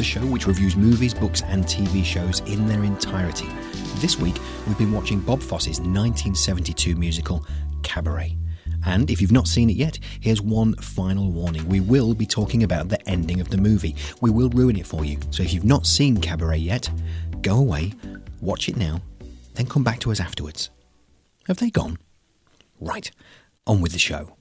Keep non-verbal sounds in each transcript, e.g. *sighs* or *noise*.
the show which reviews movies, books, and TV shows in their entirety. This week, we've been watching Bob Fosse's 1972 musical, Cabaret. And if you've not seen it yet, here's one final warning. We will be talking about the ending of the movie. We will ruin it for you. So if you've not seen Cabaret yet, go away, watch it now, then come back to us afterwards. Have they gone? Right, on with the show.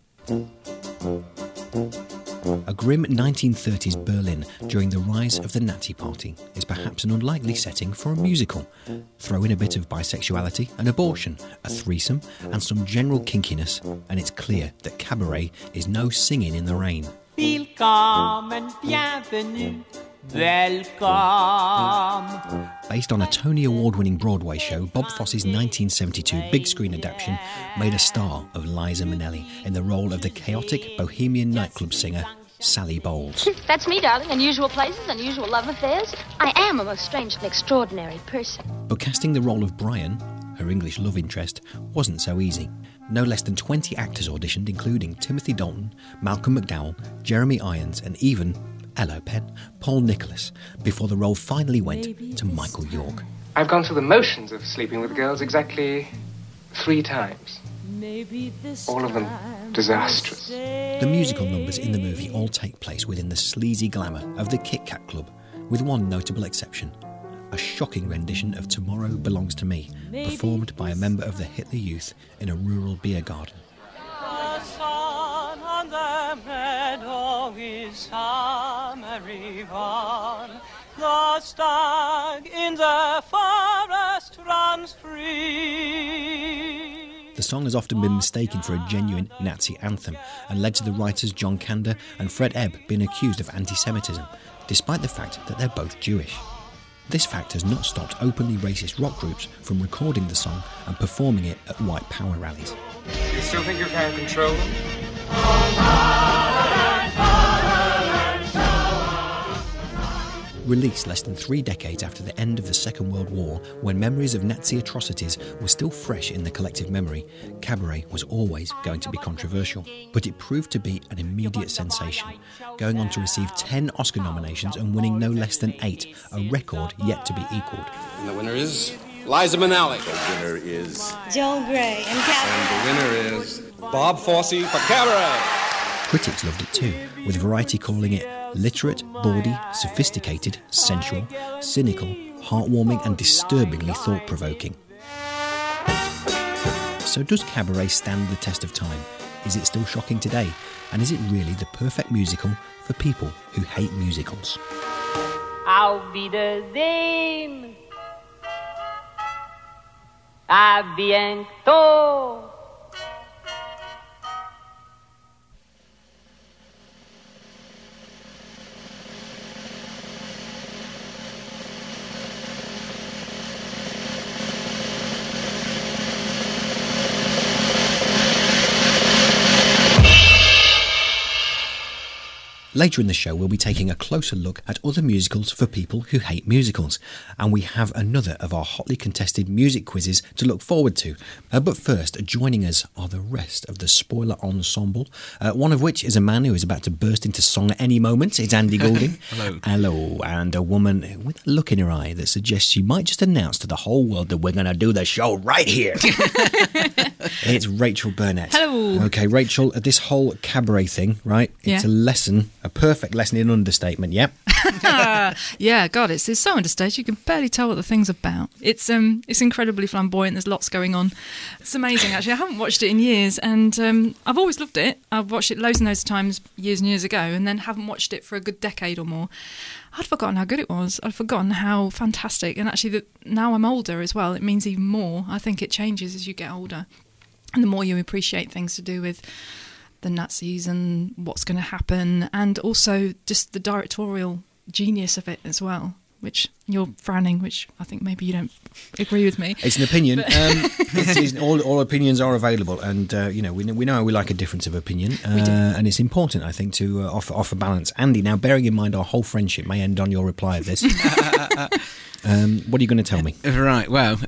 A grim 1930s Berlin during the rise of the Nazi Party is perhaps an unlikely setting for a musical. Throw in a bit of bisexuality, an abortion, a threesome, and some general kinkiness, and it's clear that Cabaret is no singing in the rain. Willkommen, bienvenue, welcome. Based on a Tony Award winning Broadway show, Bob Fosse's 1972 big screen adaptation made a star of Liza Minnelli in the role of the chaotic bohemian nightclub singer Sally Bowles. *laughs* That's me, darling. Unusual places, unusual love affairs. I am a most strange and extraordinary person. But casting the role of Brian, her English love interest, wasn't so easy. No less than 20 actors auditioned, including Timothy Dalton, Malcolm McDowell, Jeremy Irons, and even, hello Pen, Paul Nicholas, before the role finally went to Michael York. I've gone through the motions of sleeping with girls exactly three times. All of them disastrous. The musical numbers in the movie all take place within the sleazy glamour of the Kit Kat Club, with one notable exception. A shocking rendition of Tomorrow Belongs to Me, performed by a member of the Hitler Youth in a rural beer garden. The sun meadow is summery one. The stag in the forest runs free. The song has often been mistaken for a genuine Nazi anthem and led to the writers John Kander and Fred Ebb being accused of anti Semitism, despite the fact that they're both Jewish. This fact has not stopped openly racist rock groups from recording the song and performing it at white power rallies. You still think you can control them? Released less than three decades after the end of the Second World War, when memories of Nazi atrocities were still fresh in the collective memory, Cabaret was always going to be controversial. But it proved to be an immediate sensation, going on to receive 10 Oscar nominations and winning no less than eight, a record yet to be equalled. And the winner is Liza Minnelli. The winner is Joel Grey and Catherine. And the winner is Bob Fosse for Cabaret. Critics loved it too, with Variety calling it literate, bawdy, sophisticated, sensual, cynical, heartwarming, and disturbingly thought provoking. So, does Cabaret stand the test of time? Is it still shocking today? And is it really the perfect musical for people who hate musicals? Auf Wiedersehen. A bientôt. Later in the show, we'll be taking a closer look at other musicals for people who hate musicals, and we have another of our hotly contested music quizzes to look forward to. Uh, but first, joining us are the rest of the spoiler ensemble, uh, one of which is a man who is about to burst into song at any moment. It's Andy *laughs* Goulding. Hello. Hello, and a woman with a look in her eye that suggests she might just announce to the whole world that we're going to do the show right here. *laughs* it's Rachael Burnett. Hello. Okay, Rachael, this whole cabaret thing, right? It's Yeah. a lesson, a perfect lesson in understatement, yep. *laughs* yeah, God, it's, it's so understated. You can barely tell what the thing's about. It's um, it's incredibly flamboyant. There's lots going on. It's amazing, actually. I haven't watched it in years, and um, I've always loved it. I've watched it loads and loads of times, years and years ago, and then haven't watched it for a good decade or more. I'd forgotten how good it was. I'd forgotten how fantastic, and actually, that now I'm older as well. It means even more. I think it changes as you get older, and the more you appreciate things to do with the Nazis and what's going to happen, and also just the directorial genius of it as well. which you're frowning, which I think maybe you don't agree with me. It's an opinion. um, *laughs* it's, it's, all, all opinions are available, and uh, you know we know, we know we like a difference of opinion, uh, and it's important, I think, to uh, offer offer balance. Andy, now bearing in mind our whole friendship may end on your reply of this. *laughs* um, what are you going to tell me? Right. Well.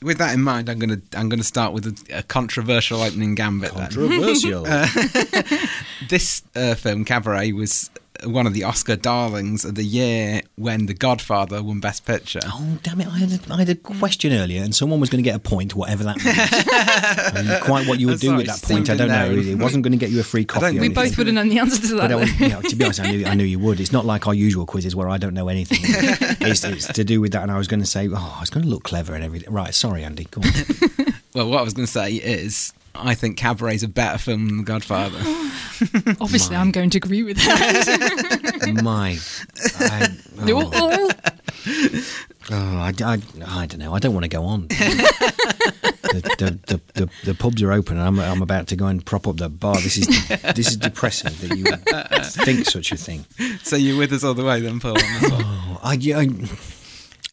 With that in mind, I'm going to I'm going to start with a, a controversial opening gambit. Controversial. *laughs* uh, *laughs* this uh, film, Cabaret, was one of the Oscar darlings of the year when The Godfather won Best Picture. Oh, damn it. I had a, I had a question earlier and someone was going to get a point, whatever that means. *laughs* um, quite what you would do with that point, I don't know. It wasn't going to get you a free coffee. We both would have known the answer to that. Was, though. you know, to be honest, I knew, I knew you would. It's not like our usual quizzes where I don't know anything. *laughs* it's, it's to do with that, and I was going to say, oh, I was going to look clever and everything. Right, sorry, Andy. Go on. *laughs* Well, what I was going to say is, I think Cabaret is a better film than The Godfather. *gasps* Obviously, I'm going to agree with that. *laughs* My, I, oh, oh, I, I, I don't know. I don't want to go on. *laughs* the, the, the, the, the pubs are open, and I'm, I'm about to go and prop up the bar. This is this is depressing that you would *laughs* think such a thing. so you're with us all the way, then, Paul. On this one. Oh, I, I,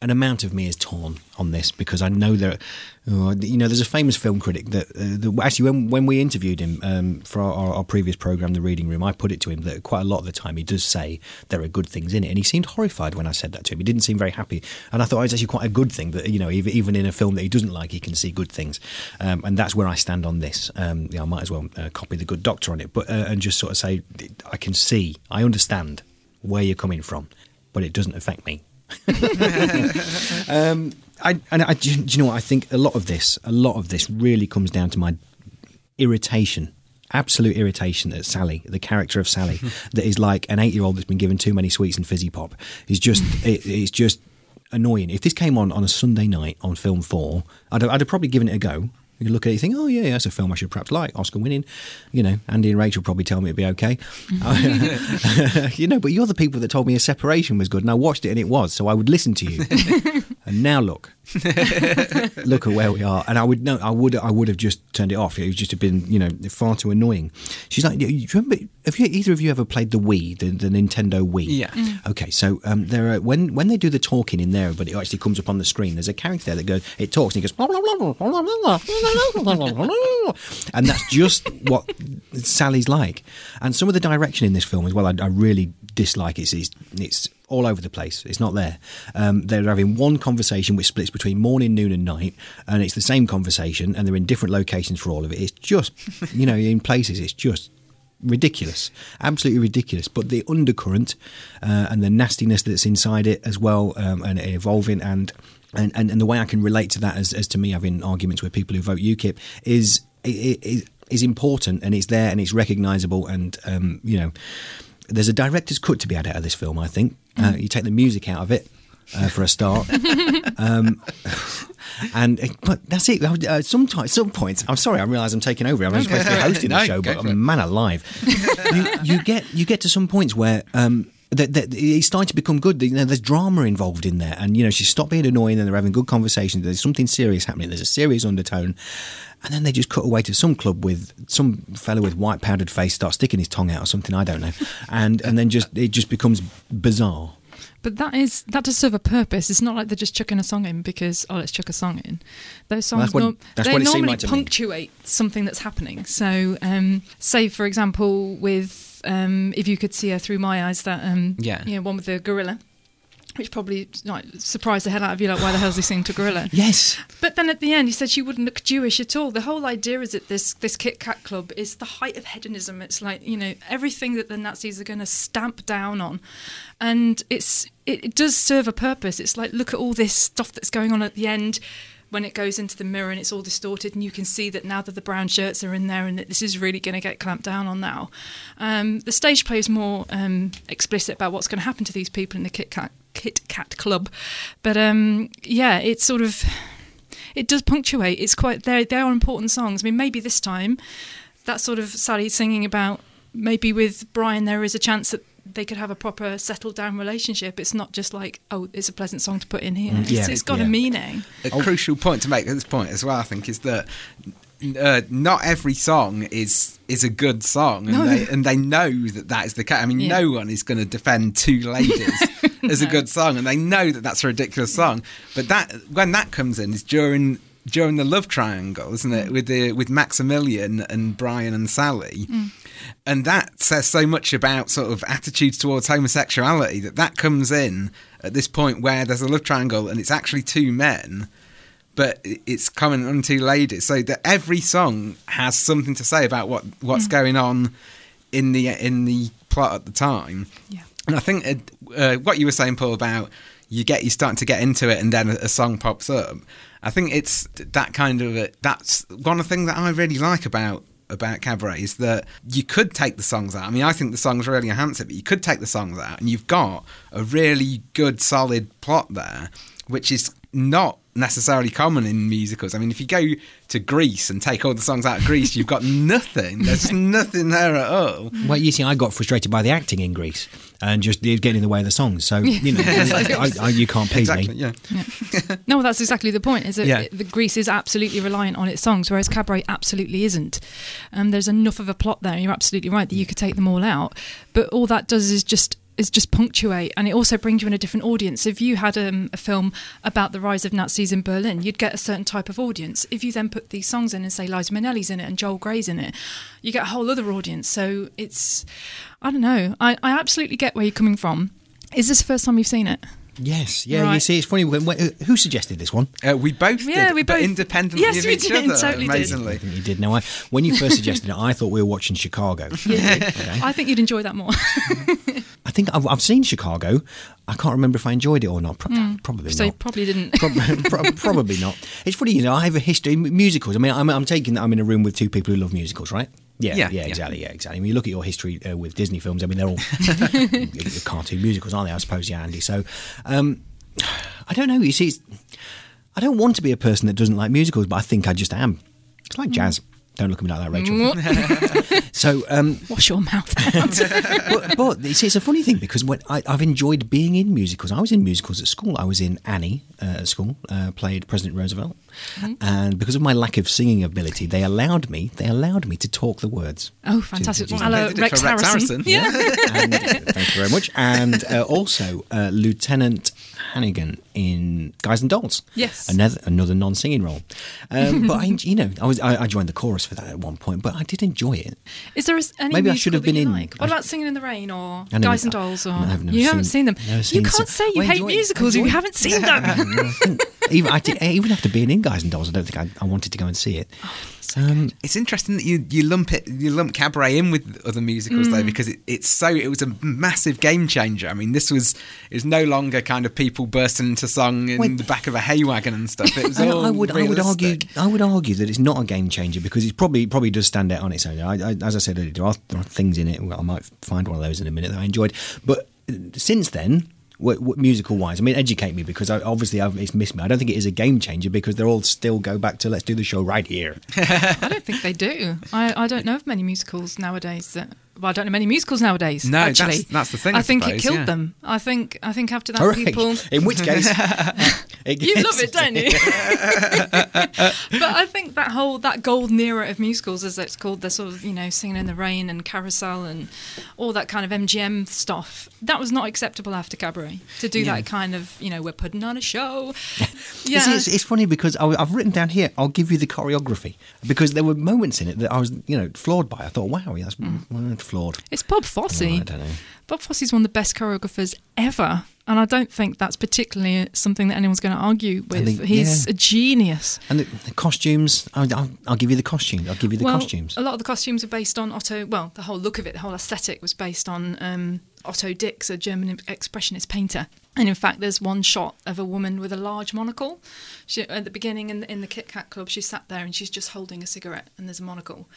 an amount of me is torn on this because I know that oh, you know, there's a famous film critic that, uh, that actually when when we interviewed him um, for our, our previous program, The Reading Room, I put it to him that quite a lot of the time he does say there are good things in it, and he seemed horrified when I said that to him. He didn't seem very happy, and I thought it was actually quite a good thing that you know even, in a film that he doesn't like, he can see good things, um, and that's where I stand on this. Um, I might as well uh, copy the Good Doctor on it, but uh, and just sort of say I can see, I understand where you're coming from, but it doesn't affect me. *laughs* um, I, and I, do you do you know what? I think a lot of this, a lot of this, really comes down to my irritation, absolute irritation at Sally, the character of Sally, *laughs* that is like an eight-year-old that's been given too many sweets and fizzy pop. Is just, *laughs* it, it's just annoying. If this came on on a Sunday night on Film Four, I'd, I'd have probably given it a go. You look at it, you think, oh yeah, that's a film I should perhaps like, Oscar winning. You know, Andy and Rachael probably tell me it'd be okay. *laughs* *laughs* you know, but you're the people that told me a separation was good, and I watched it and it was, so I would listen to you. *laughs* and now look, look at where we are. And I would no, I would, I would have just turned it off. It would just have been, you know, far too annoying. She's like, do you remember? Have you, either of you ever played the Wii, the, the Nintendo Wii? Yeah. Mm. Okay, so um, there are when when they do the talking in there, but it actually comes up on the screen. There's a character there that goes, it talks and he goes, and that's just what Sally's like. And some of the direction in this film as well, I, I really dislike. It's, it's it's all over the place. It's not there. Um, they're having one conversation which splits between morning, noon, and night, and it's the same conversation, and they're in different locations for all of it. It's just, *laughs* you know, in places, it's just ridiculous, absolutely ridiculous. But the undercurrent uh, and the nastiness that's inside it as well, um, and evolving and. And, and, and the way I can relate to that, as, as to me having arguments with people who vote UKIP, is is, is important and it's there and it's recognisable. And um, you know, there's a director's cut to be had out of this film. I think uh, you take the music out of it. Uh, for a start, *laughs* um, and but that's it. Uh, sometimes, some points. I'm sorry. I realise I'm taking over. I'm supposed to be *laughs* hosting the No, show, but man alive, you, you get you get to some points where um, that, that it's starting to become good. You know, there's drama involved in there, and you know she's stopped being annoying, and they're having good conversations. There's something serious happening. There's a serious undertone, and then they just cut away to some club with some fellow with white powdered face starts sticking his tongue out or something. I don't know, and and then just it just becomes bizarre. But that is that does serve a purpose. It's not like they're just chucking a song in because oh let's chuck a song in. Those songs that's what- norm- they normally like to me. punctuate something that's happening. So um, say for example with um, if you could see her through my eyes, that um, Yeah. you know, one with the gorilla. Which probably like, surprised the hell out of you, like why the hell's he singing to gorilla? *laughs* Yes, But then at the end, he said she wouldn't look Jewish at all. The whole idea is that this this Kit Kat Club is the height of hedonism. It's like you know everything that the Nazis are going to stamp down on, and it's it, it does serve a purpose. It's like look at all this stuff that's going on at the end. When it goes into the mirror and it's all distorted, and you can see that now that the brown shirts are in there, and that this is really going to get clamped down on now. Um, the stage play is more um, explicit about what's going to happen to these people in the Kit Kat Kit Kat Club, but um, yeah, it's sort of it does punctuate. It's quite they they are important songs. I mean, maybe this time that sort of Sally singing about maybe with Brian there is a chance that they could have a proper settled down relationship. It's not just like oh, it's a pleasant song to put in here. It's- yeah, it's got yeah. a meaning. A crucial point to make at this point as well, I think, is that uh, not every song is is a good song, and No. they and they know that that is the case. I mean, Yeah. no one is going to defend Two Ladies *laughs* as a good song, and they know that that's a ridiculous song. But that when that comes in is during during the love triangle, isn't Mm. it? With the with Maximilian and Brian and Sally. And that says so much about sort of attitudes towards homosexuality that that comes in at this point where there's a love triangle and it's actually two men but it's coming on two ladies. So that every song has something to say about what what's going on in the in the plot at the time. Yeah. And I think uh, uh, what you were saying, Paul, about you get you starting to get into it, and then a, a song pops up. I think it's that kind of a, that's one of the things that I really like about about cabaret is that you could take the songs out. I mean, I think the songs really enhance it, but you could take the songs out, and you've got a really good, solid plot there, which is not necessarily common in musicals. I mean, if you go to Grease and take all the songs out of Grease, you've got *laughs* nothing. There's nothing there at all. Well, you see, I got frustrated by the acting in Grease and just did getting in the way of the songs. So, *laughs* you know, I, I, you can't please Exactly. me. Yeah. *laughs* No, that's exactly the point. Is that Yeah. it- the Grease is absolutely reliant on its songs, whereas Cabaret absolutely isn't. Um, there's enough of a plot there. and You're absolutely right that you could take them all out, but all that does is just is just punctuate, and it also brings you in a different audience. If you had um, a film about the rise of Nazis in Berlin, you'd get a certain type of audience. If you then put these songs in and say Liza Minnelli's in it and Joel Grey's in it, you get a whole other audience. So it's, I don't know. I, I absolutely get where you're coming from. Is this the first time you've seen it? Yes, yeah, you see, it's funny. When, when, who suggested this one? Uh, we both Yeah, did, we but both- independently Yes, of we each did, other. totally did. amazingly. I think you did. Now, I, when you first suggested it, I thought we were watching Chicago. *laughs* Yeah, I think you'd enjoy that more. *laughs* I think I've, I've seen Chicago. I can't remember if I enjoyed it or not. Pro- Probably so you not. probably didn't. Prob- *laughs* pro- *laughs* probably not. It's funny, you know. I have a history in musicals. I mean, I'm, I'm taking that I'm in a room with two people who love musicals, right? Yeah, Yeah, yeah, yeah. exactly, yeah, exactly. When you look at your history uh, with Disney films, I mean, they're all *laughs* cartoon musicals, aren't they? I suppose, yeah, Andy. So, um, I don't know. You see, it's, I don't want to be a person that doesn't like musicals, but I think I just am. It's like jazz. Don't look at me like that, Rachael. *laughs* so, um, *laughs* Wash your mouth out. *laughs* but, but it's, it's a funny thing because when I, I've enjoyed being in musicals. I was in musicals at school. I was in Annie uh, at school, uh, played President Roosevelt, Mm-hmm. and because of my lack of singing ability, they allowed me. They allowed me to talk the words. oh, fantastic. Did you- Hello, They did it Rex Rex Harrison. Harrison. Yeah. And, uh, thank you very much. And uh, also uh, Lieutenant Hannigan in Guys and Dolls. Yes. another another non-singing role. Um, *laughs* but I, you know, I was I, I joined the chorus for that at one point, but I did enjoy it. Is there any Maybe I should have been in- Like? What about Singing in the Rain or never- Guys and Dolls? Or No, I've never you haven't seen- seen them. never you can't say you I hate enjoy- musicals if you haven't seen *laughs* them. Even I even after being in Guys and Dolls, I don't think I, I wanted to go and see it. Um, It's interesting that you, you lump it you lump cabaret in with other musicals Mm. though because it, it's so it was a massive game changer. I mean this was was no longer kind of people bursting into song in Wait. the back of a hay wagon and stuff. It was *laughs* I, all I would, I would argue. I would argue that it's not a game changer because it probably probably does stand out on its own. I, I, as I said earlier, there are, there are things in it. Well, I might find one of those in a minute that I enjoyed, but since then. What, what musical wise, I mean, educate me because I, obviously I've, it's missed me. I don't think it is a game changer because they're all still go back to let's do the show right here. *laughs* I don't think they do. I, I don't know of many musicals nowadays that. Well, I don't know many musicals nowadays. No, that's- actually, that's the thing, I, I think it killed yeah. them. I think. I think after that, right. people. *laughs* In which case, *laughs* *laughs* it You love it, don't you? but I think that whole that golden era of musicals, as it's called, the sort of you know singing in the rain and carousel and all that kind of MGM stuff, that was not acceptable after Cabaret to do that kind of you know we're putting on a show. Yeah, It's, it's, it's funny because I, I've written down here. I'll give you the choreography because there were moments in it that I was, you know, floored by. I thought, wow, yeah, that's mm. well, floored. it's Bob Fosse. I don't know. Bob Fosse's one of the best choreographers ever. And I don't think that's particularly something that anyone's going to argue with. think- He's yeah. a genius. And the, the costumes, I'll, I'll, I'll give you the costumes. I'll give you the well, costumes. A lot of the costumes are based on Otto. Well, the whole look of it, the whole aesthetic was based on um, Otto Dix, a German expressionist painter. And in fact, there's one shot of a woman with a large monocle. She, at the beginning in the, in the Kit Kat Club, she sat there and she's just holding a cigarette, and there's a monocle,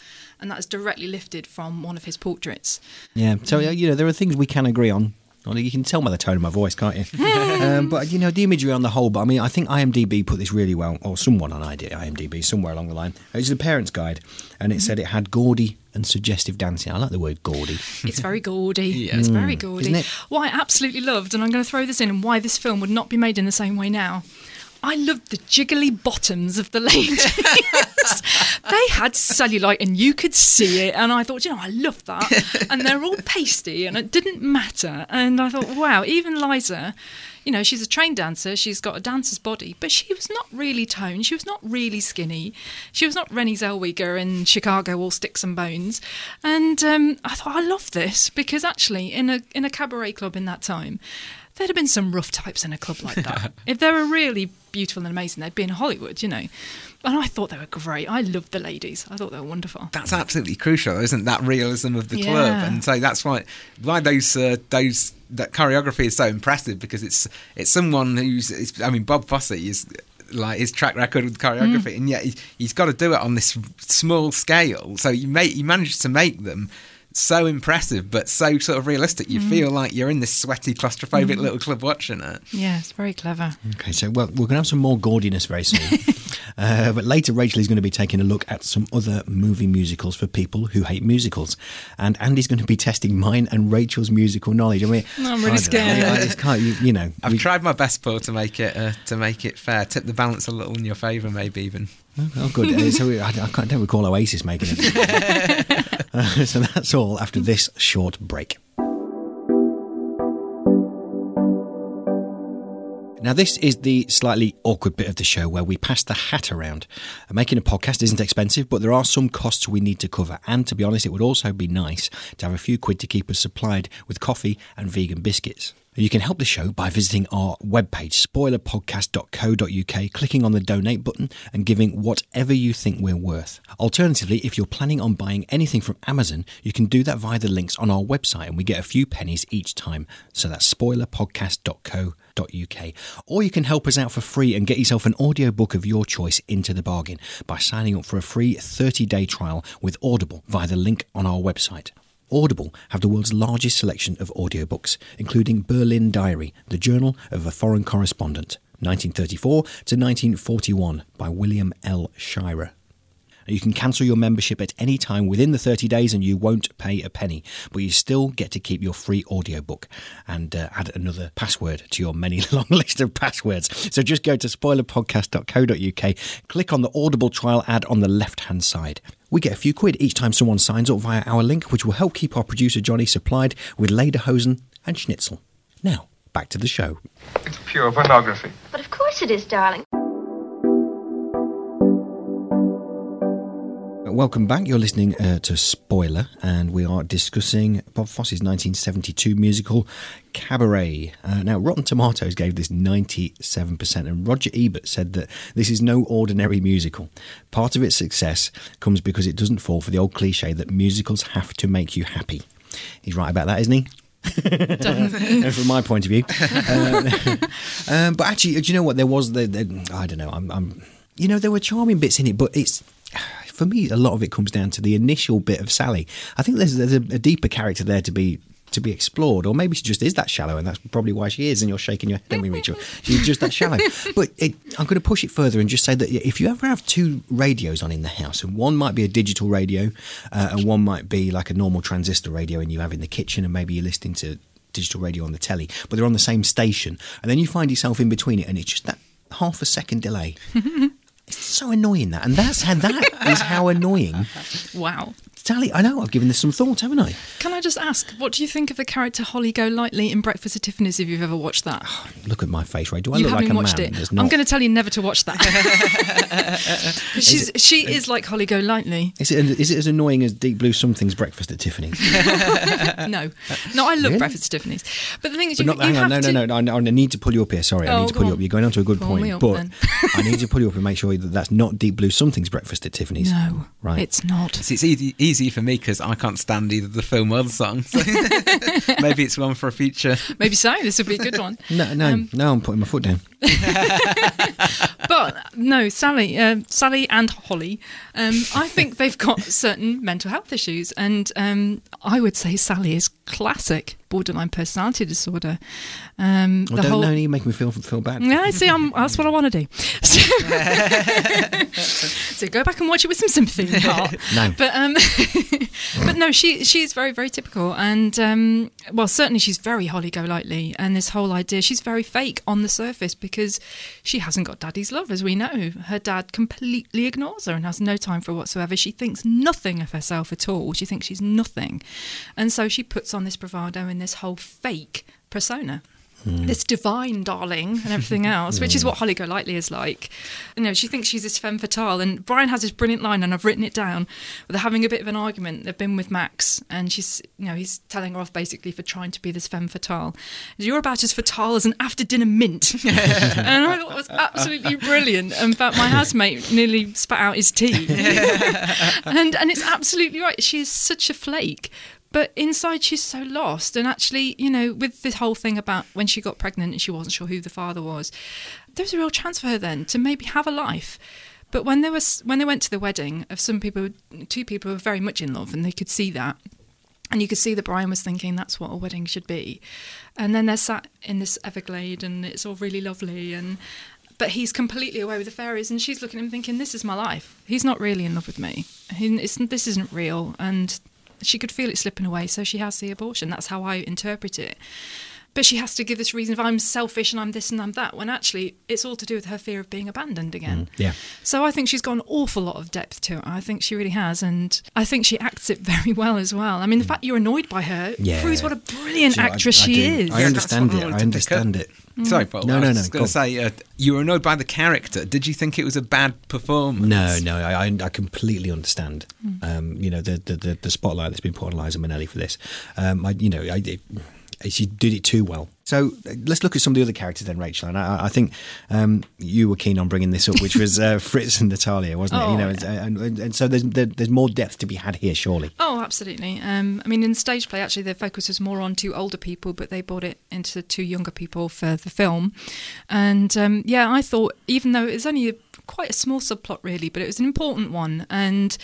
and that is directly lifted from one of his portraits. Yeah. So uh, you know, there are things we can agree on. Well, you can tell by the tone of my voice, can't you? *laughs* um, but you know, the imagery on the whole. But I mean, I think IMDb put this really well, or someone on ID IMDb somewhere along the line. It was the parents' guide, and it said it had gaudy and suggestive dancing. I like the word gaudy. *laughs* It's very gaudy. *laughs* It's very gaudy. Isn't it? What I absolutely loved, and I'm going to throw this in, and why this film would not be made in the same way now. I loved the jiggly bottoms of the *laughs* ladies. they had cellulite and you could see it. And I thought, you know, I love that. And they're all pasty and it didn't matter. And I thought, wow, even Liza, you know, she's a trained dancer. She's got a dancer's body, but she was not really toned. She was not really skinny. She was not Renée Zellweger in Chicago, all sticks and bones. And um, I thought, I love this because actually, in a in a cabaret club in that time, there'd have been some rough types in a club like that. *laughs* if they were really beautiful and amazing, they'd be in Hollywood, you know. And I thought they were great. I loved the ladies. I thought they were wonderful. That's absolutely crucial, isn't that realism of the Yeah. club? And so that's why why those uh, those that choreography is so impressive because it's it's someone who's it's, I mean Bob Fosse is like his track record with choreography, and yet he, he's got to do it on this small scale. So you make you manage to make them so impressive, but so sort of realistic. You feel like you're in this sweaty, claustrophobic little club watching it. Yeah, it's very clever. Okay, so well, we're going to have some more gaudiness very soon. *laughs* uh, but later, Rachael is going to be taking a look at some other movie musicals for people who hate musicals. And Andy's going to be testing mine and Rachael's musical knowledge. I mean, I'm really don't know, scared. I just can't, you, you know. I've we- tried my best, Paul, to make it uh, to make it fair. Tip the balance a little in your favour, maybe even. Oh, good. Uh, so we, I, I can't, I don't recall Oasis making it. *laughs* *laughs* so that's all after this short break. Now, this is the slightly awkward bit of the show where we pass the hat around. Uh, Making a podcast isn't expensive, but there are some costs we need to cover. And to be honest, it would also be nice to have a few quid to keep us supplied with coffee and vegan biscuits. You can help the show by visiting our webpage, spoilerpodcast.co.uk, clicking on the donate button and giving whatever you think we're worth. Alternatively, if you're planning on buying anything from Amazon, you can do that via the links on our website and we get a few pennies each time. So that's spoilerpodcast.co.uk. Or you can help us out for free and get yourself an audiobook of your choice into the bargain by signing up for a free 30 day trial with Audible via the link on our website. Audible have the world's largest selection of audiobooks, including Berlin Diary, the Journal of a Foreign Correspondent, 1934 to 1941, by William L. Shirer. You can cancel your membership at any time within the 30 days and you won't pay a penny, but you still get to keep your free audiobook and uh, add another password to your many *laughs* long list of passwords. So just go to spoilerpodcast.co.uk, click on the Audible trial ad on the left hand side. We get a few quid each time someone signs up via our link, which will help keep our producer Johnny supplied with Lederhosen and Schnitzel. Now, back to the show. It's pure pornography. But of course it is, darling. Welcome back. You're listening uh, to Spoiler, and we are discussing Bob Fosse's 1972 musical Cabaret. Uh, now, Rotten Tomatoes gave this 97%, and Roger Ebert said that this is no ordinary musical. Part of its success comes because it doesn't fall for the old cliche that musicals have to make you happy. He's right about that, isn't he? *laughs* And from my point of view. Uh, *laughs* um, but actually, do you know what? There was the, the I don't know. I'm, I'm, you know, there were charming bits in it, but it's for me a lot of it comes down to the initial bit of Sally. I think there's, there's a, a deeper character there to be to be explored, or maybe she just is that shallow, and that's probably why she is. And you're shaking your head at me, Rachael. She's just that shallow. But it, I'm going to push it further and just say that if you ever have two radios on in the house, and one might be a digital radio, uh, and one might be like a normal transistor radio, and you have in the kitchen, and maybe you're listening to digital radio on the telly, but they're on the same station, and then you find yourself in between it, and it's just that half a second delay. *laughs* it's so annoying that, and that's how that is how annoying. *laughs* Wow. Sally, I know I've given this some thought, haven't I? Can I just ask, what do you think of the character Holly Golightly in Breakfast at Tiffany's if you've ever watched that? *sighs* Look at my face, Ray. Do I you look haven't like a watched man? it. I'm going to tell you never to watch that. *laughs* She's, she is like Holly Golightly. Is it is it as annoying as Deep Blue Something's Breakfast at Tiffany's? *laughs* No, no, I love Really? Breakfast at Tiffany's. But the thing is, you, not, you hang on, have no, to, no, no, no, I need to pull you up here. Sorry, I Oh, need to pull you up. You're going on to a good Pull point, up but. *laughs* I need to pull you up and make sure that that's not Deep Blue Something's Breakfast at Tiffany's. No, right. it's not. See, It's easy, easy for me because I can't stand either the film or the song. So *laughs* maybe it's one for a future. Maybe so. This would be a good one. *laughs* No, no, Um, no. I'm putting my foot down. *laughs* But no, Sally, uh, Sally and Holly, um, I think they've got *laughs* certain mental health issues, and um, I would say Sally is classic borderline personality disorder. Um, Well, the don't whole. know. You make me feel feel bad. Yeah, I see. I'm, that's what I want to do. *laughs* *laughs* so go back and watch it with some sympathy in your heart. No. but um, but no, she she's very very typical, and um, well, certainly she's very Holly Golightly, and this whole idea she's very fake on the surface because she hasn't got daddy's love, as we know. Her dad completely ignores her and has no time for whatsoever. She thinks nothing of herself at all. She thinks she's nothing. And so she puts on this bravado and this whole fake persona. Mm. This divine darling and everything *laughs* else, which is what Holly Golightly is like. You know, she thinks she's this femme fatale. And Brian has this brilliant line, and I've written it down. They're having a bit of an argument. They've been with Max, and she's, you know, he's telling her off basically for trying to be this femme fatale. You're about as fatale as an after dinner mint. *laughs* and I thought it was absolutely brilliant. In fact, my housemate nearly spat out his tea. *laughs* and and it's absolutely right. She is such a flake. But inside, she's so lost. And actually, you know, with this whole thing about when she got pregnant and she wasn't sure who the father was, there was a real chance for her then to maybe have a life. But when they was when they went to the wedding of some people, two people were very much in love, and they could see that, and you could see that Brian was thinking that's what a wedding should be, and then they're sat in this Everglade, and it's all really lovely, and but he's completely away with the fairies, and she's looking at him thinking, "This is my life. He's not really in love with me. He, this isn't real." And she could feel it slipping away, so she has the abortion. That's how I interpret it. But she has to give this reason of I'm selfish and I'm this and I'm that, when actually it's all to do with her fear of being abandoned again. Yeah. So I think she's got an awful lot of depth to it. I think she really has, and I think she acts it very well as well. I mean, the fact you're annoyed by her Yeah. proves what a brilliant Do you know, I- actress I she do. is. I understand that's it. I I wanted to pick up. understand it. Sorry, Paul. No, I no, was no, just go going to say, uh, you were annoyed by the character. Did you think it was a bad performance? No, no, I, I, I completely understand. Um, you know, the, the the the spotlight that's been put on Liza Minnelli for this. Um, I, you know, I, it, she did it too well. So uh, let's look at some of the other characters then, Rachael. And I, I think um, you were keen on bringing this up, which was uh, *laughs* Fritz and Natalia, wasn't it? Oh, You know, yeah. and, and, and so there's there, there's more depth to be had here, surely. Oh, absolutely. Um, I mean, in stage play, actually, the focus was more on two older people, but they brought it into two younger people for the film. And um, yeah, I thought, even though it was only a, quite a small subplot, really, but it was an important one. And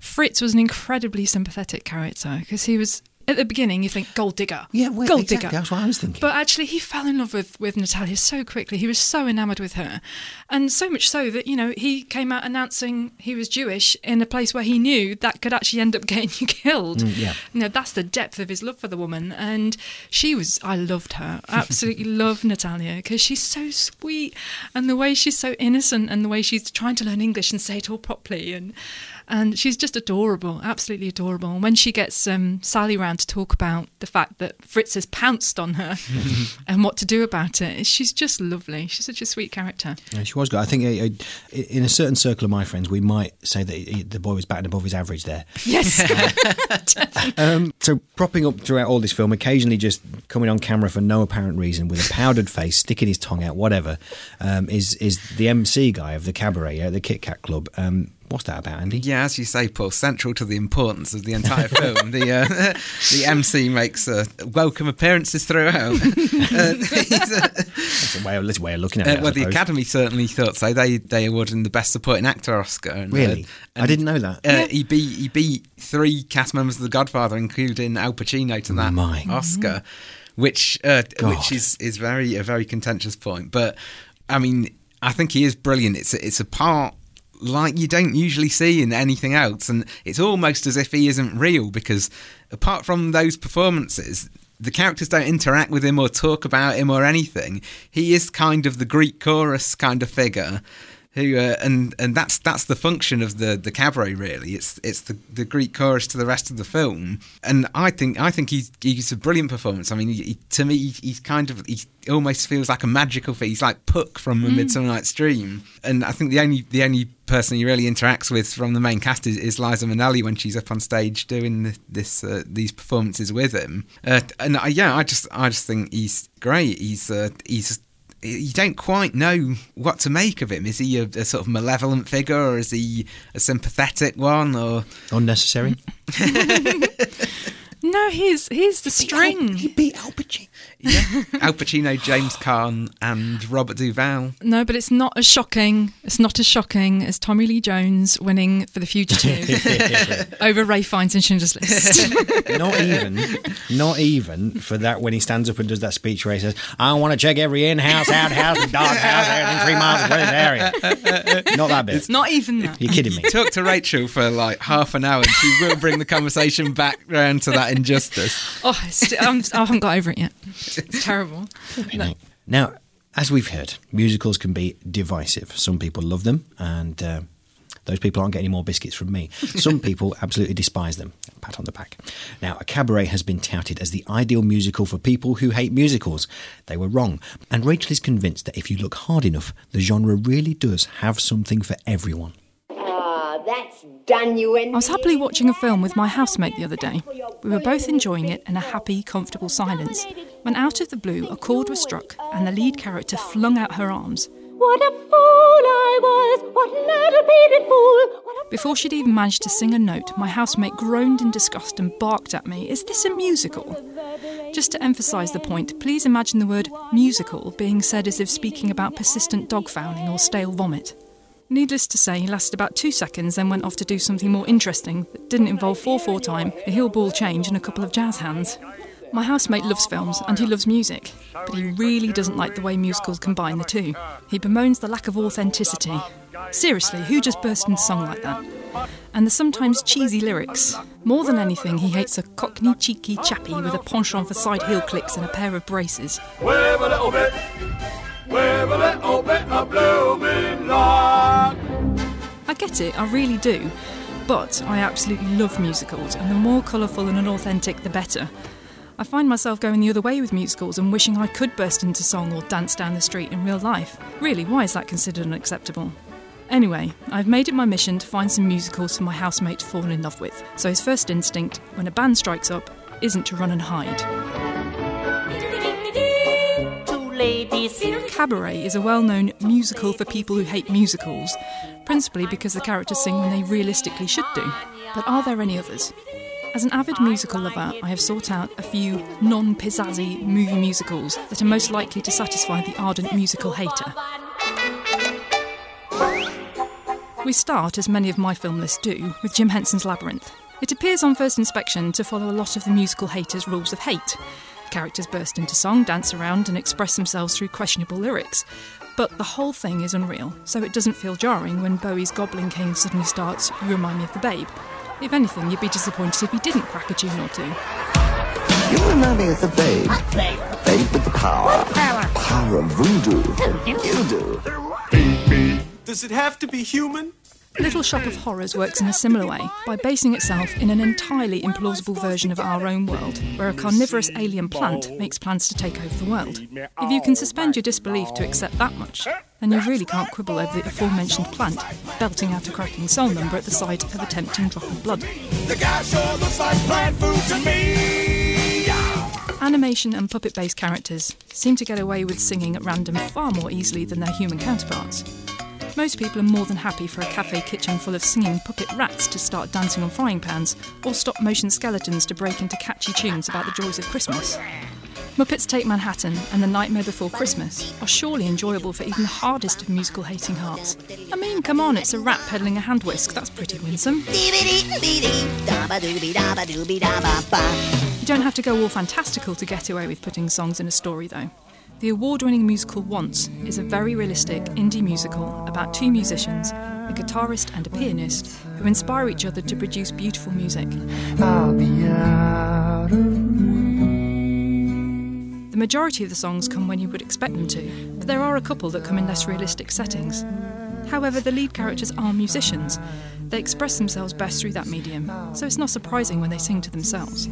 Fritz was an incredibly sympathetic character because he was. At the beginning, you think gold digger, Yeah, well, gold exactly. digger. That's what I was thinking. But actually, he fell in love with, with Natalia so quickly. He was so enamoured with her. And so much so that, you know, he came out announcing he was Jewish in a place where he knew that could actually end up getting you *laughs* killed. Mm, yeah. You know, that's the depth of his love for the woman. And she was, I loved her. Absolutely *laughs* love Natalia because she's so sweet. And the way she's so innocent and the way she's trying to learn English and say it all properly. And, and she's just adorable, absolutely adorable. And when she gets um, Sally round to talk about the fact that Fritz has pounced on her *laughs* *laughs* and what to do about it, she's just lovely. She's such a sweet character. Yeah, she was good. I think uh, uh, in a certain circle of my friends, we might say that he- the boy was batting above his average there. Yes. *laughs* Um, so propping up throughout all this film, occasionally just coming on camera for no apparent reason with a powdered face, sticking his tongue out, whatever, um, is is the MC guy of the cabaret at the Kit Kat Club. Um, what's that about, Andy? Yeah, as you say, Paul, central to the importance of the entire film. the uh, *laughs* the MC makes uh, welcome appearances throughout. *laughs* uh, he's, *laughs* uh, That's a way of, that's a way of looking at uh, it. I well, the. Academy certainly thought so. They they awarded him the Best Supporting Actor Oscar. And, Really? uh, I didn't know that. Uh, He beat he beat three cast members of The Godfather, including Al Pacino, to that My Oscar, which uh, which is is very a very contentious point. But I mean, I think he is brilliant. It's a, it's a part like you don't usually see in anything else, and it's almost as if he isn't real because apart from those performances. The characters don't interact with him or talk about him or anything. He is kind of the Greek chorus kind of figure, who uh, and and that's that's the function of the the cabaret really. It's it's the, the greek chorus to the rest of the film. And i think i think he's he's a brilliant performance. I mean he, to me he, he's kind of he almost feels like a magical figure he's like puck from a midsummer night's dream. And i think the only the only person he really interacts with from the main cast is, is liza minnelli when she's up on stage doing this uh, these performances with him. Uh, and I, yeah i just i just think he's great. He's uh, he's you don't quite know what to make of him. Is he a, a sort of malevolent figure, or is he a sympathetic one, or Unnecessary. *laughs* no, he's he's the string. He beat Al Pacino. yeah, *laughs* Al Pacino, James Caan, and Robert Duvall? No, but it's not as shocking. It's not as shocking as Tommy Lee Jones winning for The Fugitive *laughs* over Ralph Fiennes in Schindler's List. *laughs* not even, not even for that when he stands up and does that speech where he says, "I want to check every in-house, outhouse, and doghouse in three miles of this area." Not that bit. It's not even that. You're kidding me. Talk to Rachael for like half an hour, and she will bring the conversation back round to that injustice. *laughs* Oh, st- I'm, I haven't got over it yet. It's terrible. *laughs* No. Now, As we've heard, musicals can be divisive. Some people love them, and uh, those people aren't getting any more biscuits from me. Some *laughs* people absolutely despise them. Pat on the back. Now, a cabaret has been touted as the ideal musical for people who hate musicals. They were wrong. And Rachael is convinced that if you look hard enough, the genre really does have something for everyone. That's done you in. I was happily watching a film with my housemate the other day. We were both enjoying it in a happy, comfortable silence. When out of the blue, a chord was struck and the lead character flung out her arms. What a fool I was! What an unrepeated fool! Before she'd even managed to sing a note, my housemate groaned in disgust and barked at me, Is this a musical? Just to emphasise the point, please imagine the word musical being said as if speaking about persistent dog fouling or stale vomit. Needless to say, he lasted about two seconds, then went off to do something more interesting that didn't involve 4 4 time, a heel ball change, and a couple of jazz hands. My housemate loves films and he loves music, but he really doesn't like the way musicals combine the two. He bemoans the lack of authenticity. Seriously, who just burst into song like that? And the sometimes cheesy lyrics. More than anything, he hates a cockney cheeky chappie with a penchant for side heel clicks and a pair of braces. A little bit, a little bit of blooming lark. Get it, I really do. But I absolutely love musicals, and the more colourful and unauthentic, the better. I find myself going the other way with musicals and wishing I could burst into song or dance down the street in real life. Really, why is that considered unacceptable? Anyway, I've made it my mission to find some musicals for my housemate to fall in love with, so his first instinct, when a band strikes up, isn't to run and hide. Cabaret is a well known musical for people who hate musicals, principally because the characters sing when they realistically should do. But are there any others? As an avid musical lover, I have sought out a few non pizzazzy movie musicals that are most likely to satisfy the ardent musical hater. We start, as many of my film lists do, with Jim Henson's Labyrinth. It appears on first inspection to follow a lot of the musical haters' rules of hate. Characters burst into song, dance around, and express themselves through questionable lyrics. But the whole thing is unreal, so it doesn't feel jarring when Bowie's Goblin King suddenly starts You Remind Me of the Babe. If anything, you'd be disappointed if he didn't crack a tune or two. You remind me of the babe. Babe with the power. Power. Power of voodoo. You do. Does it have to be human? Little Shop of Horrors works in a similar way by basing itself in an entirely implausible version of our own world, where a carnivorous alien plant makes plans to take over the world. If you can suspend your disbelief to accept that much, then you really can't quibble over the aforementioned plant belting out a cracking soul number at the sight of a tempting drop of blood. The guy sure looks like plant food to me. Animation and puppet based characters seem to get away with singing at random far more easily than their human counterparts. Most people are more than happy for a cafe kitchen full of singing puppet rats to start dancing on frying pans, or stop motion skeletons to break into catchy tunes about the joys of Christmas. Muppets Take Manhattan and The Nightmare Before Christmas are surely enjoyable for even the hardest of musical hating hearts. I mean, come on, it's a rat peddling a hand whisk, that's pretty winsome. You don't have to go all fantastical to get away with putting songs in a story, though. The award winning musical Once is a very realistic indie musical about two musicians, a guitarist and a pianist, who inspire each other to produce beautiful music. The majority of the songs come when you would expect them to, but there are a couple that come in less realistic settings. However, the lead characters are musicians. They express themselves best through that medium, so it's not surprising when they sing to themselves.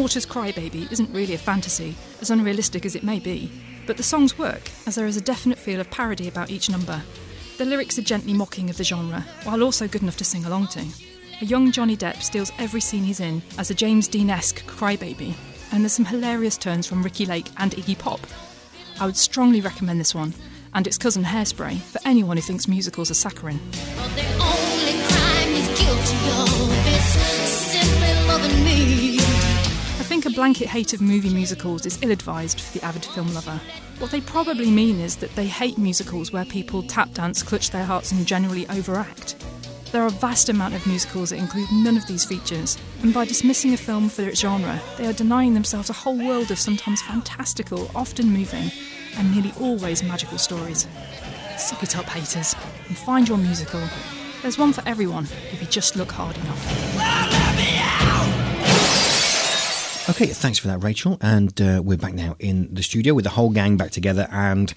Waters' Crybaby isn't really a fantasy, as unrealistic as it may be, but the songs work, as there is a definite feel of parody about each number. The lyrics are gently mocking of the genre, while also good enough to sing along to. A young Johnny Depp steals every scene he's in as a James Dean esque crybaby, and there's some hilarious turns from Ricki Lake and Iggy Pop. I would strongly recommend this one, and its cousin Hairspray, for anyone who thinks musicals are saccharine. Blanket hate of movie musicals is ill advised for the avid film lover. What they probably mean is that they hate musicals where people tap dance, clutch their hearts, and generally overact. There are a vast amount of musicals that include none of these features, and by dismissing a film for its genre, they are denying themselves a whole world of sometimes fantastical, often moving, and nearly always magical stories. Suck it up, haters, and find your musical. There's one for everyone if you just look hard enough. OK, Okay, thanks for that, Rachael. And uh, we're back now in the studio with the whole gang back together. And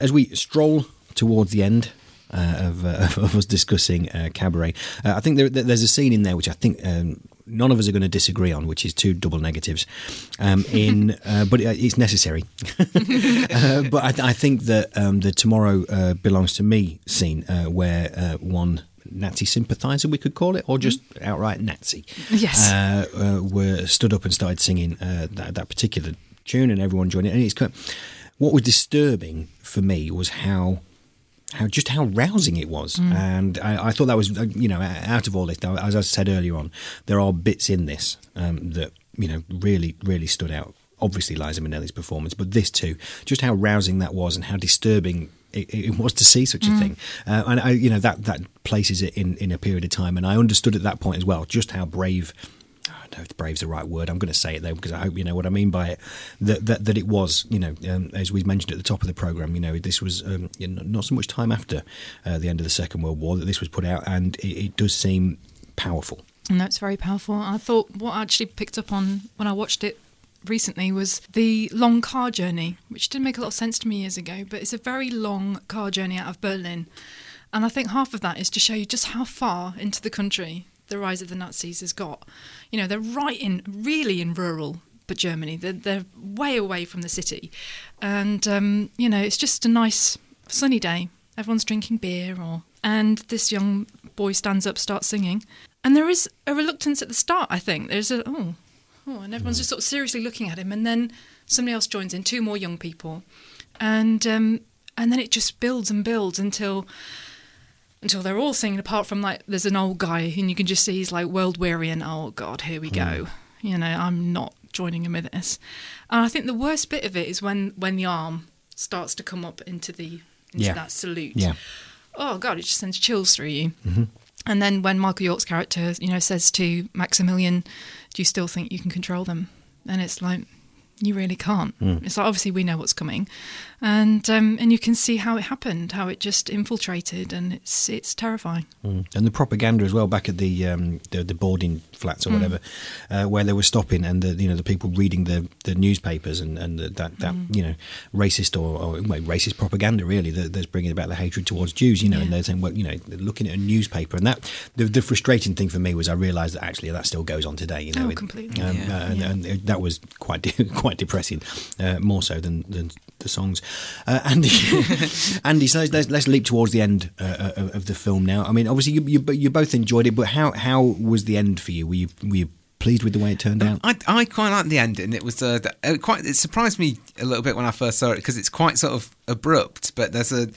as we stroll towards the end uh, of, uh, *laughs* of us discussing uh, Cabaret, uh, I think there, there's a scene in there which I think um, none of us are going to disagree on, which is two double negatives. Um, in *laughs* uh, but it's necessary. *laughs* uh, but I, I, think that um, the "Tomorrow uh, Belongs to Me" scene, uh, where uh, one Nazi sympathiser, we could call it, or just outright Nazi, yes, were stood up and started singing that, that, particular tune, and everyone joined it. And it's what was disturbing for me was how how just how rousing it was, mm. and I, I, thought that was uh, you know out of all this. As I said earlier on, there are bits in this um, that you know really really stood out. Obviously, Liza Minnelli's performance, but this too, just how rousing that was, and how disturbing it, it was to see such a mm. thing. Uh, and I, you know that that places it in in a period of time, and I understood at that point as well just how brave I don't know if brave's the right word. I'm going to say it though because I hope you know what I mean by it. That that, that it was, you know, um, as we mentioned at the top of the program, you know, this was um, you know, not so much time after uh, the end of the Second World War that this was put out, and it, it does seem powerful. And that's very powerful. I thought what I actually picked up on when I watched it recently was the long car journey, which didn't make a lot of sense to me years ago, but it's a very long car journey out of Berlin. And I think half of that is to show you just how far into the country the rise of the Nazis has got. You know, they're right in, really in rural but Germany. They're, they're way away from the city. And, um, you know, it's just a nice sunny day. Everyone's drinking beer or. And this young boy stands up, starts singing. And there is a reluctance at the start, I think. There's a, oh, oh, and everyone's just sort of seriously looking at him. And then somebody else joins in, two more young people. And, um, and then it just builds and builds until until they're all singing apart from like there's an old guy and you can just see he's like world weary and oh god here we go mm. you know i'm not joining him with this and i think the worst bit of it is when when the arm starts to come up into the into yeah. that salute yeah oh god it just sends chills through you mm-hmm. And then when michael york's character you know says to maximilian do you still think you can control them? And it's like you really can't. Mm. It's like obviously we know what's coming, and um, and you can see how it happened, how it just infiltrated, and it's it's terrifying. Mm. And the propaganda as well back at the um, the, the, boarding flats or mm. whatever, uh, where they were stopping, and the you know the people reading the, the newspapers and and the, that that mm. you know racist or, or well, racist propaganda really that, that's bringing about the hatred towards Jews, you know, yeah. and they're saying well you know looking at a newspaper and that the, the frustrating thing for me was I realised that actually that still goes on today, you know, oh, completely, um, yeah. Uh, and, and, that was quite *laughs* quite depressing, uh, more so than, than the songs. Uh, Andy, *laughs* Andy, so let's, let's, leap towards the end uh, of, of, the film now. I mean, obviously you, you, you both enjoyed it, but how how was the end for you? Were you were you pleased with the way it turned out? I, I quite liked the ending. It was uh, quite. It surprised me a little bit when I first saw it because it's quite sort of abrupt. But there's a,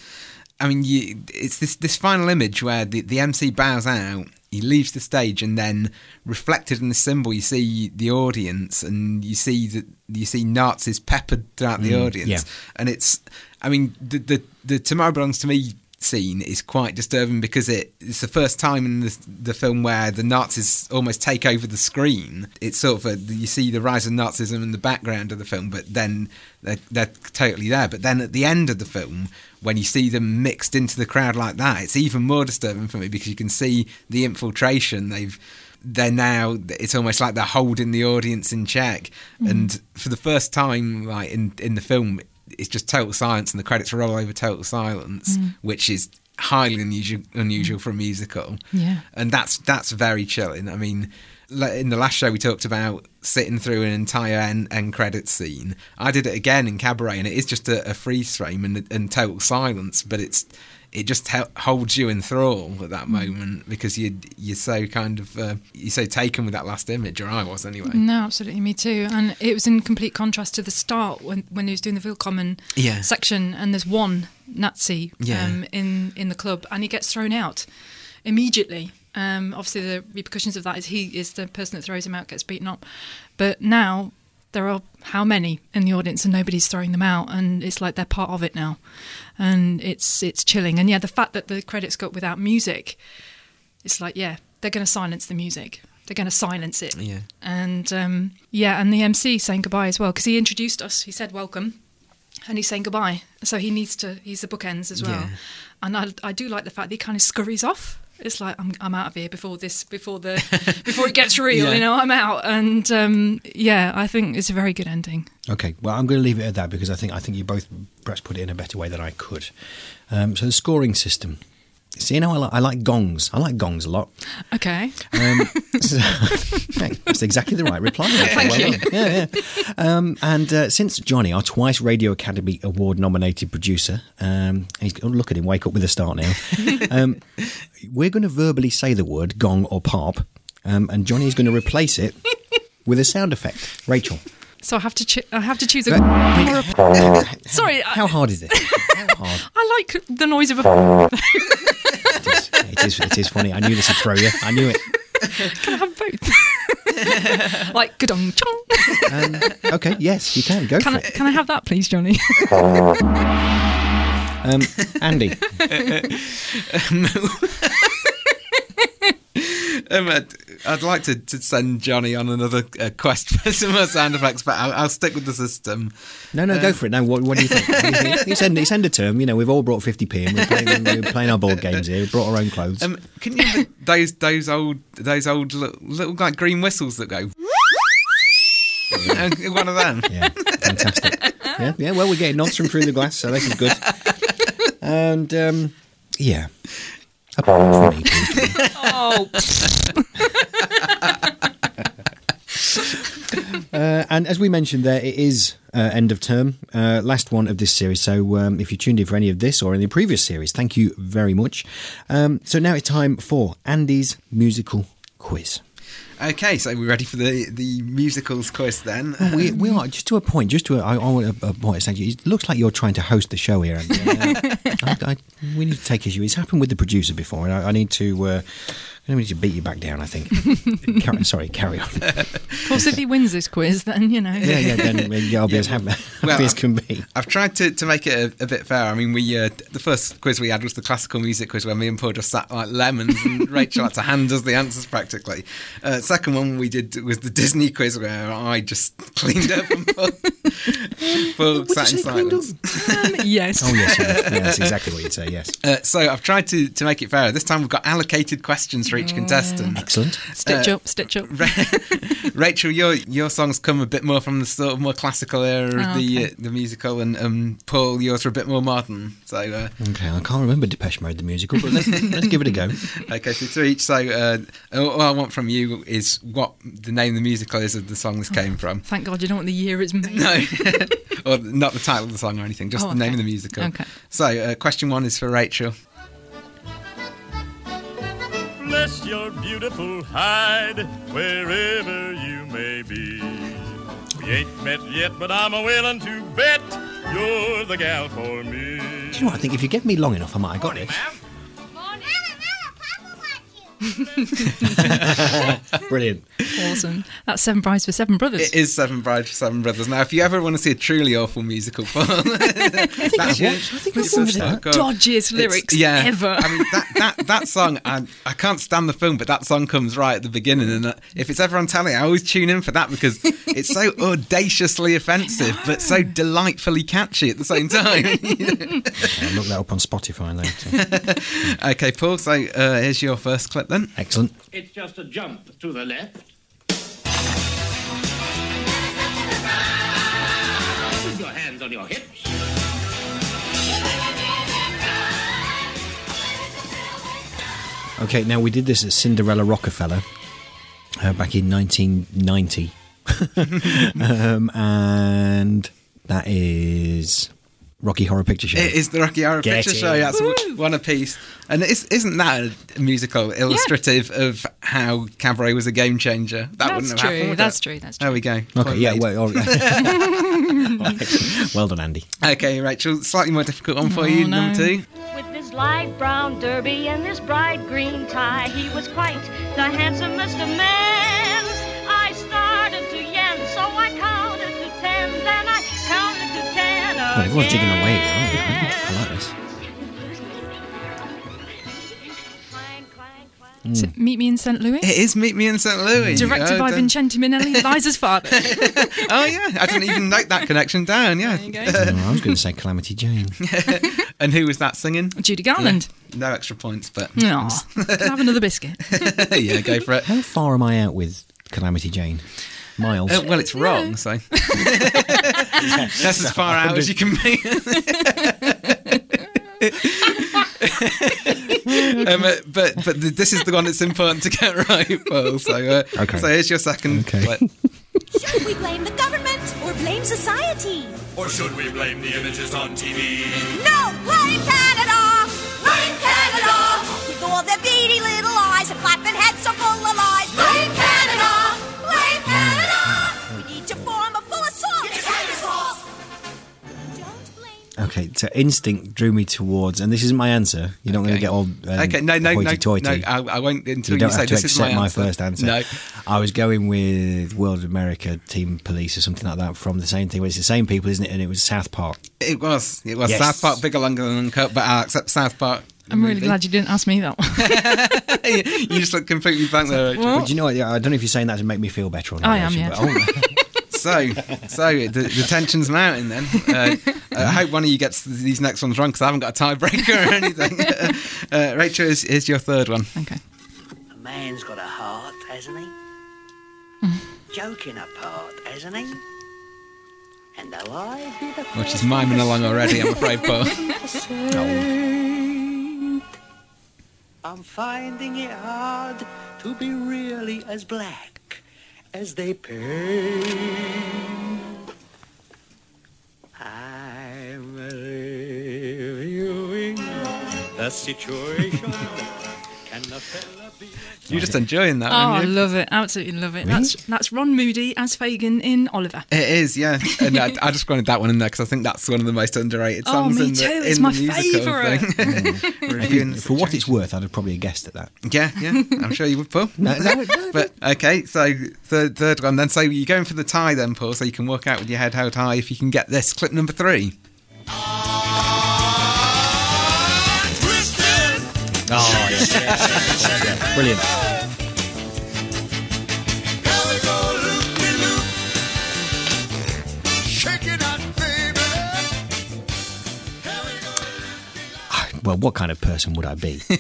I mean, you, it's this this final image where the, the MC bows out he leaves the stage and then reflected in the cymbal you see the audience and you see that you see Nazis peppered throughout the mm, audience yeah. and it's I mean the, the the tomorrow belongs to me scene is quite disturbing because it, it's the first time in the, the film where the Nazis almost take over the screen. It's sort of a, you see the rise of Nazism in the background of the film, but then they're, they're totally there. But then at the end of the film, when you see them mixed into the crowd like that, it's even more disturbing for me because you can see the infiltration. They've they're now it's almost like they're holding the audience in check. Mm. And for the first time, like in in the film, it's just total silence, and the credits roll over total silence, mm. which is highly unusual unusual for a musical. Yeah, and that's that's very chilling. I mean in the last show we talked about sitting through an entire end, end credits scene. I did it again in Cabaret, and it is just a, a freeze frame and, and, total silence, but it's it just holds you in thrall at that mm. moment because you you're so kind of uh, you're so taken with that last image, or I was anyway. No, absolutely, me too. And it was in complete contrast to the start when when he was doing the Willkommen yeah. section, and there's one Nazi yeah. um, in in the club, and he gets thrown out immediately um, obviously, the repercussions of that is he is the person that throws him out gets beaten up. But now there are how many in the audience and nobody's throwing them out, and it's like they're part of it now, and it's it's chilling. And yeah, the fact that the credits got without music, it's like yeah, they're going to silence the music. They're going to silence it. Yeah. And um, yeah, and the MC saying goodbye as well because he introduced us. He said welcome and he's saying goodbye. So he needs to. He's the bookends as well. Yeah. And I, I do like the fact that he kind of scurries off it's like I'm I'm out of here before this before the *laughs* before it gets real. Yeah. You know, I'm out, and um, yeah, I think it's a very good ending. Okay, well, I'm going to leave it at that because I think I think you both perhaps put it in a better way than I could. Um, so the scoring system. See, you know, I like, I like gongs. I like gongs a lot. Okay. Um, *laughs* so- *laughs* that's exactly the right reply. *laughs* Thank Well you. done. Yeah, yeah. Um, and uh, since Johnny, our twice Radio Academy Award nominated producer, um, he's oh, look at him, wake up with a start now. um, we're going to verbally say the word gong or parp, um, and Johnny is going to replace it with a sound effect. Rachael, So I have to cho- I have to choose a. Right. *laughs* *laughs* Sorry, how hard is it? *laughs* How hard? I like the noise of a. It is. It is funny. I knew this would throw you. I knew it. Can I have both? like gadong chong. Um, okay. Yes, you can go Can I it. can I have that, please, Johnny? Um, Andy. Um, I'd, I'd like to, to send Johnny on another uh, quest *laughs* for some more sound effects, but I'll, I'll stick with the system. No, no, go Uh, for it. Now, what, what do you think? *laughs* You send, a term. You know, we've all brought 50p and we're playing, we're playing our board games here. We've brought our own clothes. Um, can you those those old those old little, little like green whistles that go? *laughs* One of them. Yeah, fantastic. Yeah, yeah. Well, we're getting nods from through the glass, so this is good. And um, yeah, me, oh. Uh, and as we mentioned there, it is uh, end of term, uh, last one of this series. So um, if you tuned in for any of this or any previous series, thank you very much. Um, so now it's time for Andy's musical quiz. Okay, so we're ready for the the musicals quiz then. Well, we, we are just to a point. Just to a, I, I want to a point. Essentially, it looks like you're trying to host the show here. Andy. Uh, *laughs* I, I, we need to take issue. It's happened with the producer before, and I, I need to. Uh, I need to beat you back down. I think. *laughs* Carry, sorry, carry on. Of course, if he wins this quiz, then you know. Yeah, yeah. Then yeah, I'll be as happy, happy as can be. I've tried to, to make it a, a bit fair. I mean, we uh, the first quiz we had was the classical music quiz where me and Paul just sat like lemons, and *laughs* Rachael had to hand us the answers practically. Uh, second one we did was the Disney quiz where I just cleaned up and Paul, *laughs* Paul sat in silence. Um, yes. Oh yes, yeah, yeah, that's exactly what you'd say. Yes. Uh, so I've tried to, to make it fair. This time we've got allocated questions for each contestant. Excellent. Stitch Uh, up, stitch up. *laughs* Rachael, your your songs come a bit more from the sort of more classical era of Oh, the okay. uh, the musical, and um, Paul, yours are a bit more modern. So uh, Okay, I can't remember Depeche Mode the musical, but let's, *laughs* let's give it a go. okay, so to each. So uh, all I want from you is what the name of the musical is of the song this came from. Thank God you don't want the year it's made. No, *laughs* or not the title of the song or anything, just Oh, the name okay. of the musical. Okay. So uh, question one is for Rachael. Bless your beautiful hide wherever you may be. We ain't met yet, but I'm a willing to bet you're the gal for me. Do you know what? I think if you give me long enough, I might have got this. *laughs* Brilliant. Awesome. That's seven brides for seven brothers. It is Seven Brides for Seven Brothers. Now, if you ever want to see a truly awful musical, film, *laughs* I think *laughs* that's I've watched- I think I've it's so that. good. Dodgiest lyrics yeah. ever. I mean, that, that, that song, I, I can't stand the film, but that song comes right at the beginning. And uh, if it's ever on telly, I always tune in for that because it's so audaciously offensive, but so delightfully catchy at the same time. I'll look that up on Spotify later. okay, Paul, so uh, here's your first clip then. Excellent. It's just a jump to the left. With your hands on your hips. Okay, now we did this at Cinderella Rockefeller uh, back in 1990. *laughs* um, and that is Rocky Horror Picture Show. It is the Rocky Horror Get Picture it. Show. That's w- one a piece. And is, isn't that a musical illustrative of how Cabaret was a game changer? That That's wouldn't have true, happened. would that's it? true, that's true. There we go. Okay, Point yeah, made. well, all right. *laughs* well done, Andy. Okay, Rachael, slightly more difficult one for you, Oh, no. number two. With this light brown derby and this bright green tie, he was quite the handsomest of men. Ten. Well, everyone's digging away. again. I like this. Is it hmm. Meet Me in St. Louis? It is Meet Me in St. Louis. Directed Oh, by don't- Vincente Minnelli, Liza's *laughs* father. Oh yeah, I didn't even note that connection down. Yeah. Oh, I was going to say Calamity Jane. *laughs* and who was that singing? Judy Garland. No extra points, but Aw, *laughs* can I have another biscuit? yeah, go for it. How far am I out with Calamity Jane? Miles. Uh, well, it's wrong, so *laughs* *laughs* that's as far out as you can be. *laughs* um, uh, but but th- this is the one that's important to get right, Paul. So uh, Okay. so here's your second clip. Should we blame the government or blame society? Or should we blame the images on TV? No, blame Canada! Blame Canada! With all their beady little eyes and flapping heads so full of lies. Blame Okay, so instinct drew me towards, and this isn't my answer. You're not going to get all um, okay, no, no, no, no. I, I won't until you you, don't say have to this is my accept my, answer. first answer. No, I was going with World of America Team Police or something like that from the same thing. Well, it's the same people, isn't it? And it was South Park. it was it was Yes. South Park bigger, longer than uncut, but I'll accept South Park. I'm really movie. glad you didn't ask me that one. *laughs* you just look completely blank there. Rachael. But do you know what? I don't know if you're saying that to make me feel better or not. I am, Rachael, yeah. but- oh, *laughs* So, so the, the tension's mounting then. Uh, I hope one of you gets these next ones wrong because I haven't got a tiebreaker or anything. *laughs* uh, Rachael, is, is your third one. Okay. A man's got a heart, hasn't he? *laughs* Joking apart, hasn't he? And though I be the Well, she's miming along already, I'm afraid, Paul. *laughs* I'm finding it hard to be really as black as they pay. I'm reviewing the situation. You're just enjoying that, Oh, I aren't you? love it. Absolutely love it. That's that's Ron Moody as Fagin in Oliver. It is, yeah. And I, I just wanted that one in there because I think that's one of the most underrated Oh, songs me in the, too. It's in my musical favourite. thing. *laughs* *laughs* Reviewing the for what it's worth, I'd have probably guessed at that. Yeah, yeah, I'm sure you would, Paul. No, no, no, but okay, so third, third one then. So you're going for the tie then, Paul, so you can work out with your head held high if you can get this. Clip number three. Oh, yes. *laughs* Yeah, Brilliant. Well, what kind of person would I be? *laughs*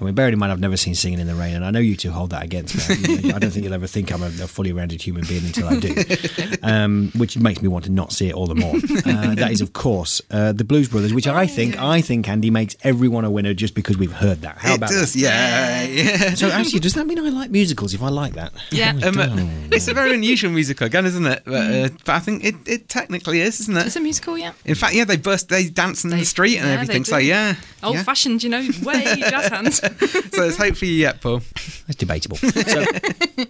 I mean, bearing in mind I've never seen Singing in the Rain, and I know you two hold that against me. You know, I don't think you'll ever think I'm a, a fully rounded human being until I do, *laughs* um, which makes me want to not see it all the more. Uh, that is, of course, uh, the Blues Brothers, which I think, I think, Andy makes everyone a winner just because we've heard that. How it about does, that? yeah, yeah. So actually, does that mean I like musicals if I like that? Yeah. Um, uh, it's a very unusual musical again, isn't it? But, uh, but I think it, it technically is, isn't it? It's a musical, yeah. In fact, yeah, they burst, they dance in the street and yeah, everything. So do. yeah, Old yeah. fashioned, you know, way *laughs* jazz hands. *laughs* so it's hope for you yet, Paul. It's debatable. So,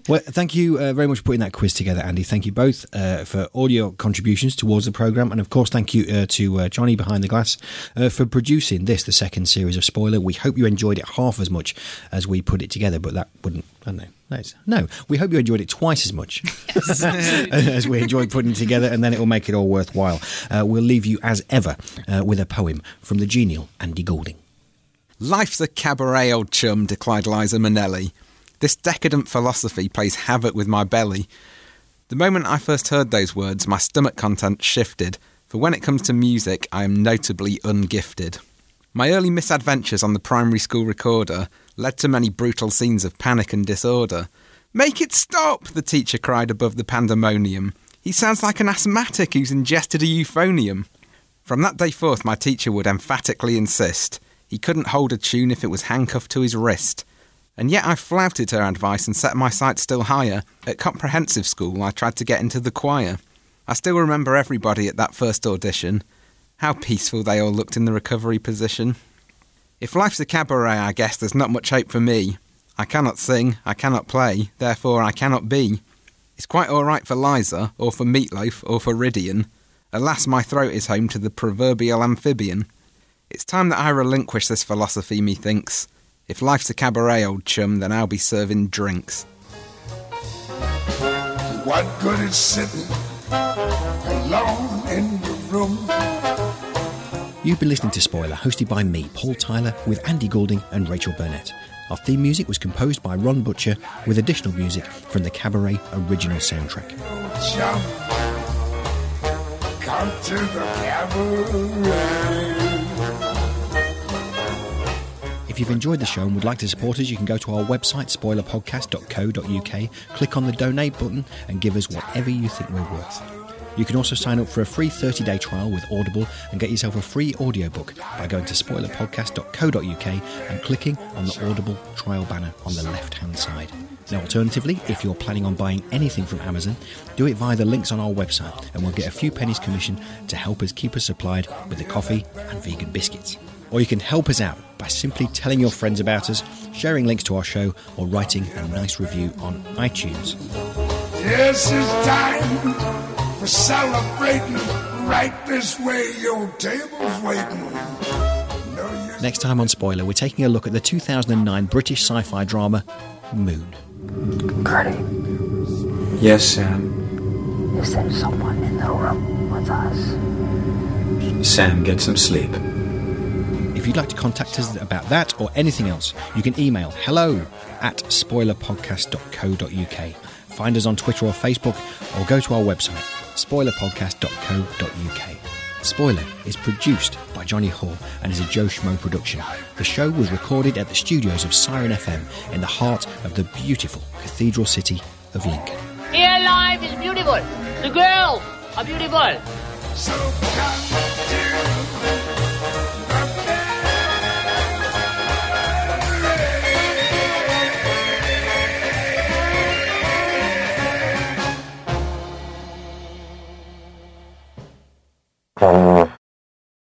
well, thank you uh, very much for putting that quiz together, Andy. Thank you both uh, for all your contributions towards the programme. And of course, thank you uh, to uh, Johnny behind the glass uh, for producing this, the second series of Spoiler. We hope you enjoyed it half as much as we put it together, but that wouldn't, I don't know. No, it's- no, we hope you enjoyed it twice as much *laughs* as we enjoyed putting it together, and then it will make it all worthwhile. Uh, we'll leave you, as ever, uh, with a poem from the genial Andy Goulding. Life's a cabaret, old chum, declared Liza Minnelli. This decadent philosophy plays havoc with my belly. The moment I first heard those words, my stomach content shifted, for when it comes to music, I am notably ungifted. My early misadventures on the primary school recorder led to many brutal scenes of panic and disorder. Make it stop, the teacher cried above the pandemonium. He sounds like an asthmatic who's ingested a euphonium. From that day forth, my teacher would emphatically insist he couldn't hold a tune if it was handcuffed to his wrist. And yet I flouted her advice and set my sights still higher. At comprehensive school, I tried to get into the choir. I still remember everybody at that first audition. How peaceful they all looked in the recovery position. If life's a cabaret, I guess there's not much hope for me. I cannot sing, I cannot play, therefore I cannot be. It's quite alright for Liza, or for Meatloaf, or for Ridian. Alas, my throat is home to the proverbial amphibian. It's time that I relinquish this philosophy, methinks. If life's a cabaret, old chum, then I'll be serving drinks. What good is sitting alone in the room You've been listening to Spoiler, hosted by me, Paul Tyler, with Andy Goulding and Rachael Burnett. Our theme music was composed by Ron Butcher, with additional music from the Cabaret original soundtrack. Come to the cabaret. If you've enjoyed the show and would like to support us, you can go to our website, spoilerpodcast.co.uk, click on the donate button, and give us whatever you think we're worth. You can also sign up for a free 30 day trial with Audible and get yourself a free audiobook by going to spoilerpodcast.co.uk and clicking on the Audible trial banner on the left hand side. Now, alternatively, if you're planning on buying anything from Amazon, do it via the links on our website and we'll get a few pennies commission to help us keep us supplied with the coffee and vegan biscuits. Or you can help us out by simply telling your friends about us, sharing links to our show, or writing a nice review on iTunes. This is time for celebrating. Right this way, your table's waiting. Next time on Spoiler, we're taking a look at the 2009 British sci fi drama Moon. Gerty, Yes, Sam. is there someone in the room with us? Sam, get some sleep. If you'd like to contact us about that or anything else, you can email hello at spoilerpodcast.co.uk. Find us on Twitter or Facebook, or go to our website, spoilerpodcast.co.uk. Spoiler is produced by Johnny Hall and is a Joe Schmo production. The show was recorded at the studios of Siren FM in the heart of the beautiful cathedral city of Lincoln. Here life is beautiful. The girls are beautiful. So come to the